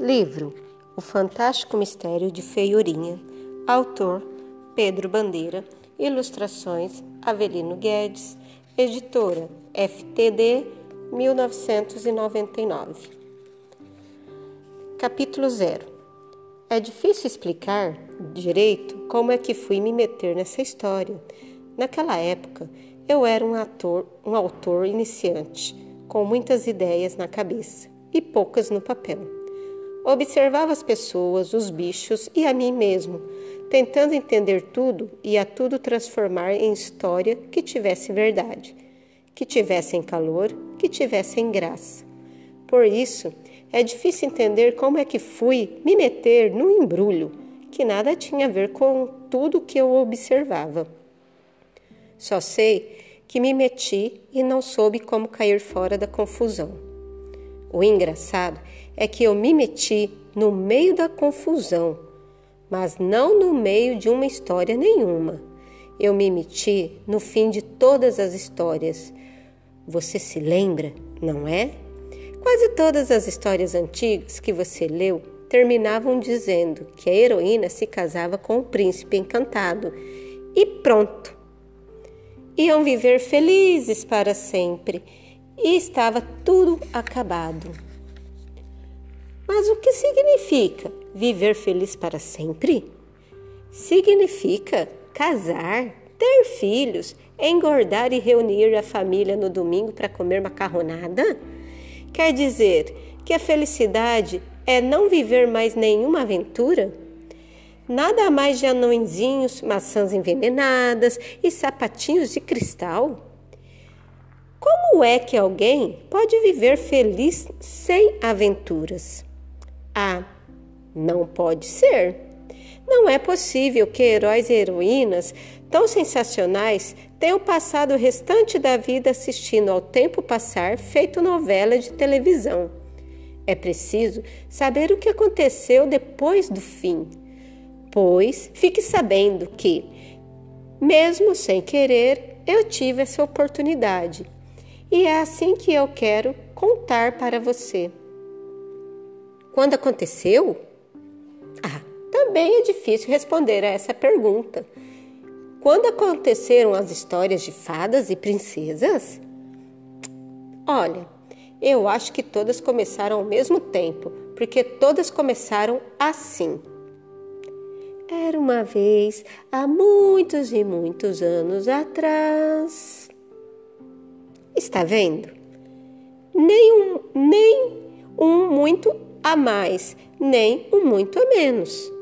Livro O Fantástico Mistério de Feiurinha. Autor Pedro Bandeira. Ilustrações Avelino Guedes. Editora FTD 1999. Capítulo 0 É difícil explicar direito como é que fui me meter nessa história. Naquela época, eu era um ator, um autor iniciante, com muitas ideias na cabeça e poucas no papel. Observava as pessoas, os bichos e a mim mesmo, tentando entender tudo e a tudo transformar em história que tivesse verdade, que tivesse em calor, que tivesse em graça. Por isso, é difícil entender como é que fui me meter num embrulho que nada tinha a ver com tudo que eu observava. Só sei que me meti e não soube como cair fora da confusão. O engraçado é que eu me meti no meio da confusão, mas não no meio de uma história nenhuma. Eu me meti no fim de todas as histórias. Você se lembra, não é? Quase todas as histórias antigas que você leu terminavam dizendo que a heroína se casava com o príncipe encantado e pronto. Iam viver felizes para sempre e estava tudo acabado. Mas o que significa viver feliz para sempre? Significa casar, ter filhos, engordar e reunir a família no domingo para comer macarronada? Quer dizer que a felicidade é não viver mais nenhuma aventura? Nada mais de anõezinhos, maçãs envenenadas e sapatinhos de cristal? Como é que alguém pode viver feliz sem aventuras? Ah, não pode ser. Não é possível que heróis e heroínas tão sensacionais tenham passado o restante da vida assistindo ao tempo passar feito novela de televisão. É preciso saber o que aconteceu depois do fim, pois fique sabendo que, mesmo sem querer, eu tive essa oportunidade e é assim que eu quero contar para você. Quando aconteceu? Ah, também é difícil responder a essa pergunta. Quando aconteceram as histórias de fadas e princesas? Olha, eu acho que todas começaram ao mesmo tempo, porque todas começaram assim. Era uma vez, há muitos e muitos anos atrás. Está vendo? Nem um, nem um muito a mais, nem um muito a menos.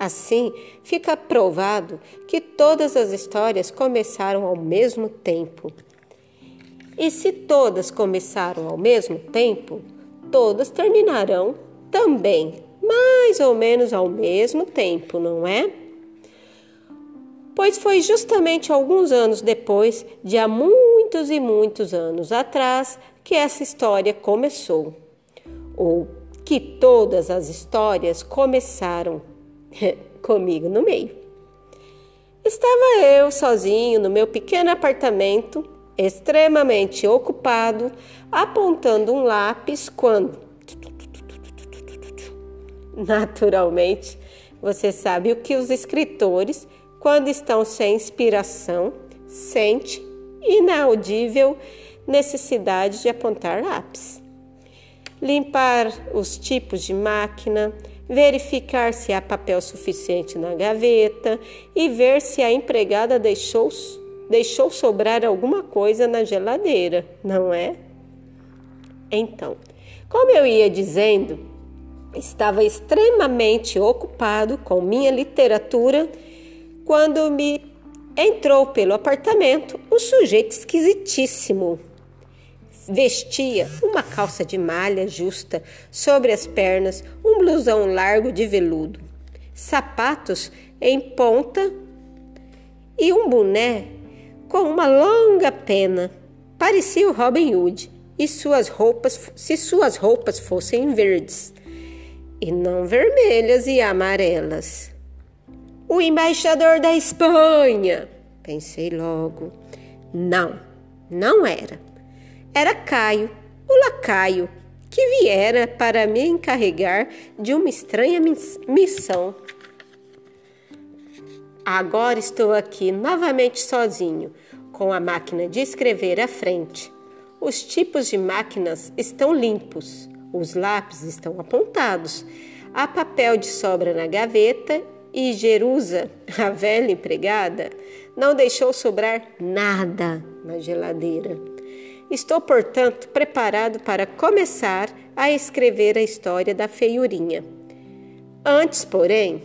Assim, fica provado que todas as histórias começaram ao mesmo tempo. E se todas começaram ao mesmo tempo, todas terminarão também, mais ou menos ao mesmo tempo, não é? Pois foi justamente alguns anos depois de há muitos e muitos anos atrás que essa história começou, ou que todas as histórias começaram comigo no meio. Estava eu sozinho no meu pequeno apartamento, extremamente ocupado, apontando um lápis quando. Naturalmente, você sabe o que os escritores, quando estão sem inspiração, sente inaudível necessidade de apontar lápis. Limpar os tipos de máquina, verificar se há papel suficiente na gaveta e ver se a empregada deixou, deixou sobrar alguma coisa na geladeira, não é? Então, como eu ia dizendo, estava extremamente ocupado com minha literatura quando me Entrou pelo apartamento um sujeito esquisitíssimo. Vestia uma calça de malha justa sobre as pernas, um blusão largo de veludo, sapatos em ponta e um boné com uma longa pena. Parecia o Robin Hood e suas roupas, se suas roupas fossem verdes e não vermelhas e amarelas. O embaixador da Espanha, pensei logo. Não, não era. Era Caio, o lacaio, que viera para me encarregar de uma estranha missão. Agora estou aqui novamente sozinho, com a máquina de escrever à frente. Os tipos de máquinas estão limpos, os lápis estão apontados, há papel de sobra na gaveta e Jerusa, a velha empregada, não deixou sobrar nada na geladeira. Estou, portanto, preparado para começar a escrever a história da feiurinha. Antes, porém,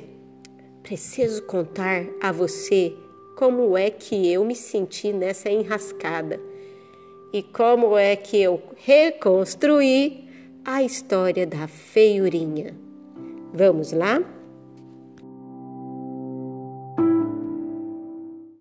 preciso contar a você como é que eu me senti nessa enrascada e como é que eu reconstruí a história da feiurinha. Vamos lá?